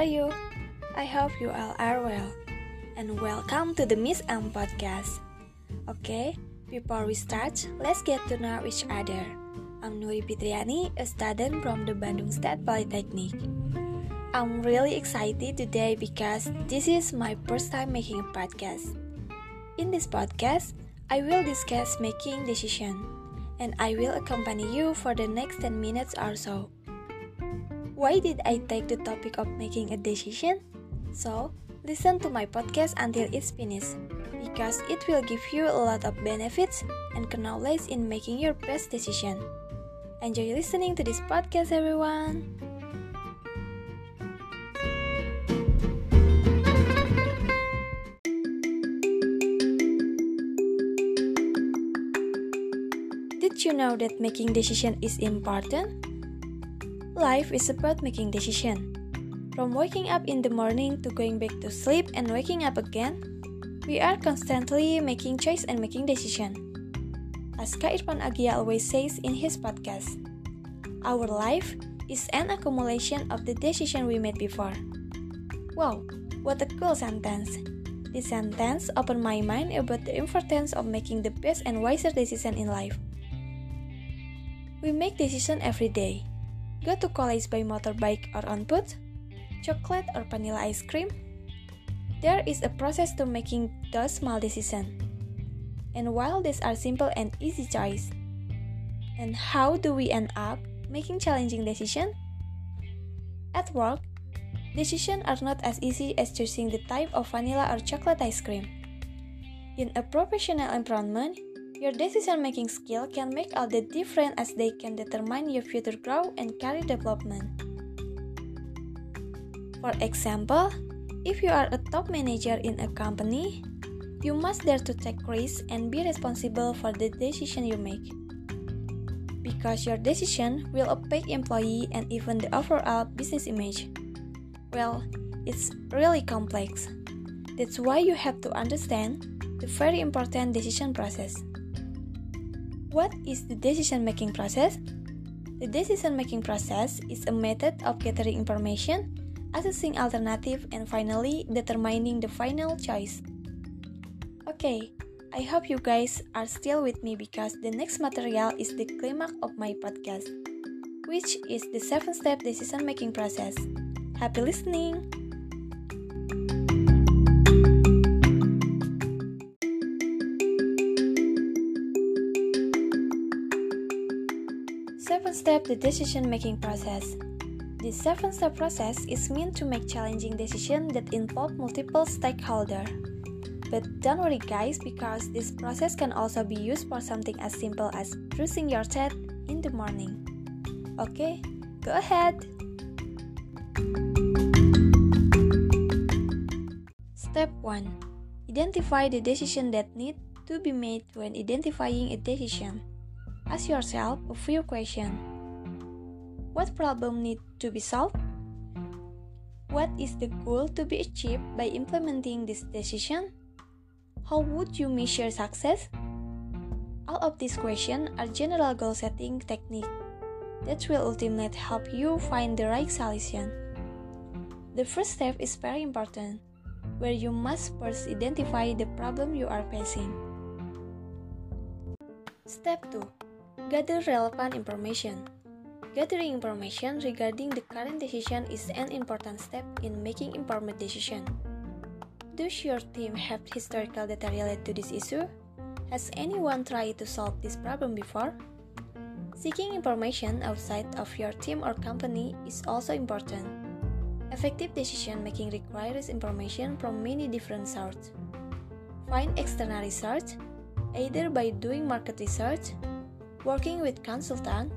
are you? I hope you all are well. And welcome to the Miss M podcast. Okay, before we start, let's get to know each other. I'm Nuri Fitriani, a student from the Bandung State Polytechnic. I'm really excited today because this is my first time making a podcast. In this podcast, I will discuss making decision, and I will accompany you for the next 10 minutes or so. Why did I take the topic of making a decision? So, listen to my podcast until it's finished, because it will give you a lot of benefits and knowledge in making your best decision. Enjoy listening to this podcast, everyone! Did you know that making decision is important? Life is about making decision. From waking up in the morning to going back to sleep and waking up again, we are constantly making choice and making decision. As Kak Agia always says in his podcast, our life is an accumulation of the decision we made before. Wow, what a cool sentence! This sentence opened my mind about the importance of making the best and wiser decision in life. We make decision every day Go to college by motorbike or on foot? Chocolate or vanilla ice cream? There is a process to making those small decisions. And while these are simple and easy choice, and how do we end up making challenging decisions? At work, decisions are not as easy as choosing the type of vanilla or chocolate ice cream. In a professional environment, your decision making skill can make all the difference as they can determine your future growth and career development. For example, if you are a top manager in a company, you must dare to take risks and be responsible for the decision you make. Because your decision will affect employee and even the overall business image. Well, it's really complex. That's why you have to understand the very important decision process. What is the decision making process? The decision making process is a method of gathering information, assessing alternative, and finally determining the final choice. Okay, I hope you guys are still with me because the next material is the climax of my podcast, which is the 7 step decision making process. Happy listening! Step the decision making process. This seven step process is meant to make challenging decisions that involve multiple stakeholders. But don't worry guys because this process can also be used for something as simple as brushing your teeth in the morning. Okay, go ahead. Step 1. Identify the decision that need to be made when identifying a decision. Ask yourself a few questions. What problem need to be solved? What is the goal to be achieved by implementing this decision? How would you measure success? All of these questions are general goal setting technique that will ultimately help you find the right solution. The first step is very important, where you must first identify the problem you are facing. Step 2 Gather relevant information. Gathering information regarding the current decision is an important step in making informed decision. Does your team have historical data related to this issue? Has anyone tried to solve this problem before? Seeking information outside of your team or company is also important. Effective decision making requires information from many different sources. Find external research, either by doing market research, working with consultant,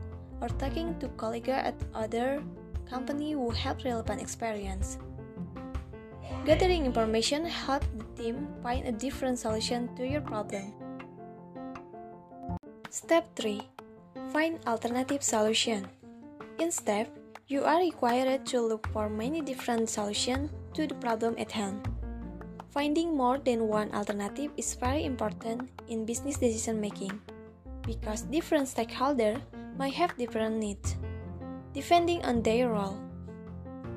or talking to colleagues at other company who have relevant experience. Gathering information helps the team find a different solution to your problem. Step 3. Find alternative solution. In step, you are required to look for many different solutions to the problem at hand. Finding more than one alternative is very important in business decision making because different stakeholders might have different needs, depending on their role.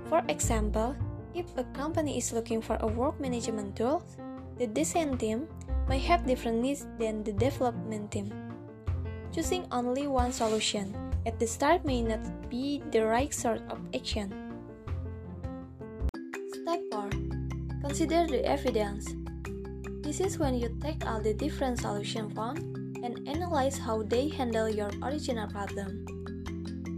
For example, If a company is looking for a work management tool, the design team may have different needs than the development team. Choosing only one solution at the start may not be the right sort of action. Step 4 Consider the evidence. This is when you take all the different solutions found and analyze how they handle your original problem.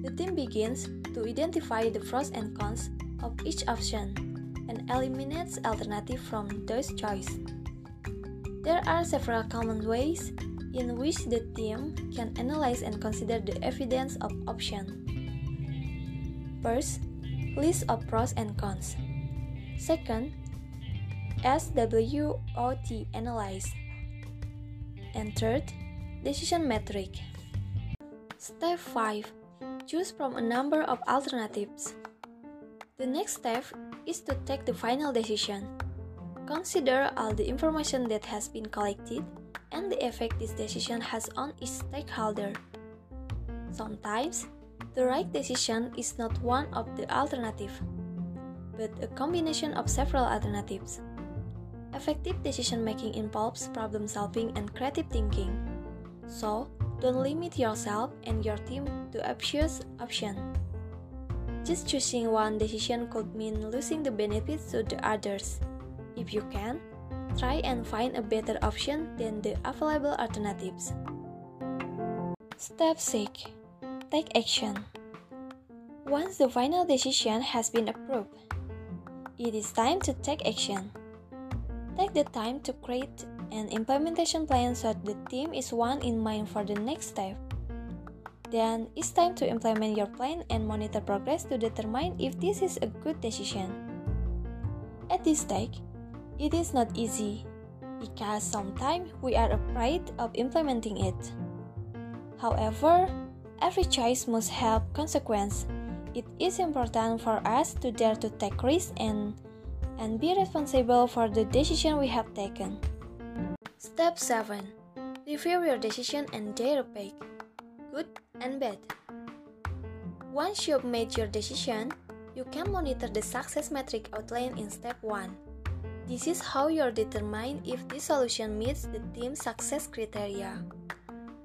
The team begins to identify the pros and cons of each option and eliminates alternative from those choices. There are several common ways in which the team can analyze and consider the evidence of option. First, list of pros and cons. Second, SWOT analyze. And third, decision metric. Step 5. Choose from a number of alternatives. The next step is to take the final decision. Consider all the information that has been collected and the effect this decision has on each stakeholder. Sometimes, the right decision is not one of the alternatives, but a combination of several alternatives. Effective decision making involves problem solving and creative thinking. So, don't limit yourself and your team to obvious options. Just choosing one decision could mean losing the benefits to the others. If you can, try and find a better option than the available alternatives. Step 6 Take action. Once the final decision has been approved, it is time to take action. Take the time to create an implementation plan so the team is one in mind for the next step. Then it's time to implement your plan and monitor progress to determine if this is a good decision. At this stage, it is not easy because sometimes we are afraid of implementing it. However, every choice must have consequence. It is important for us to dare to take risks and and be responsible for the decision we have taken. Step 7. Review your decision and data effect, good and bad. Once you've made your decision, you can monitor the success metric outlined in step 1. This is how you determine if this solution meets the team's success criteria.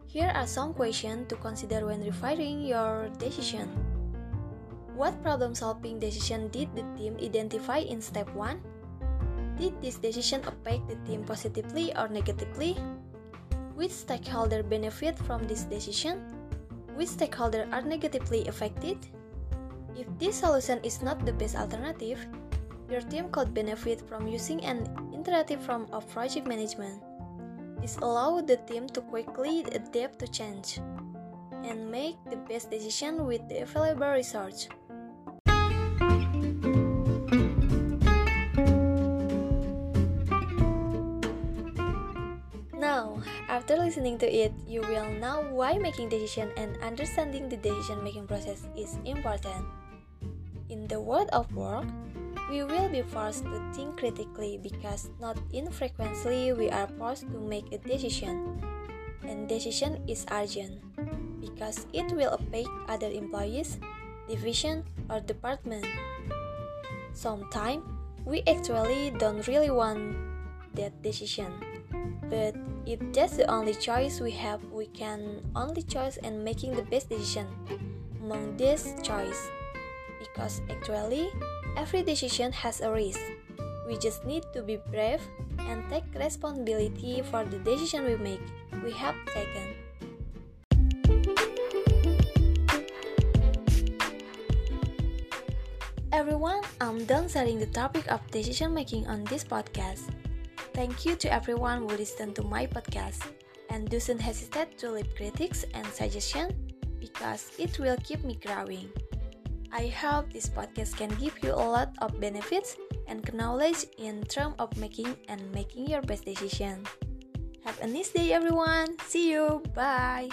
Here are some questions to consider when refining your decision. What problem solving decision did the team identify in step 1? Did this decision affect the team positively or negatively? Which stakeholder benefit from this decision? Which stakeholder are negatively affected? If this solution is not the best alternative, your team could benefit from using an interactive form of project management. This allows the team to quickly adapt to change and make the best decision with the available resource. Listening to it, you will know why making decision and understanding the decision making process is important. In the world of work, we will be forced to think critically because not infrequently we are forced to make a decision. And decision is urgent because it will affect other employees, division, or department. Sometimes we actually don't really want that decision. But if that's the only choice we have, we can only choose and making the best decision among this choice. Because actually, Every decision has a risk. We just need to be brave and take responsibility for the decision we make, we have taken. Everyone, I'm done sharing the topic of decision making on this podcast. Thank you to everyone who listened to my podcast. And doesn't hesitate to leave critics and suggestions because it will keep me growing. I hope this podcast can give you a lot of benefits and knowledge in terms of making and making your best decision. Have a nice day, everyone. See you. Bye.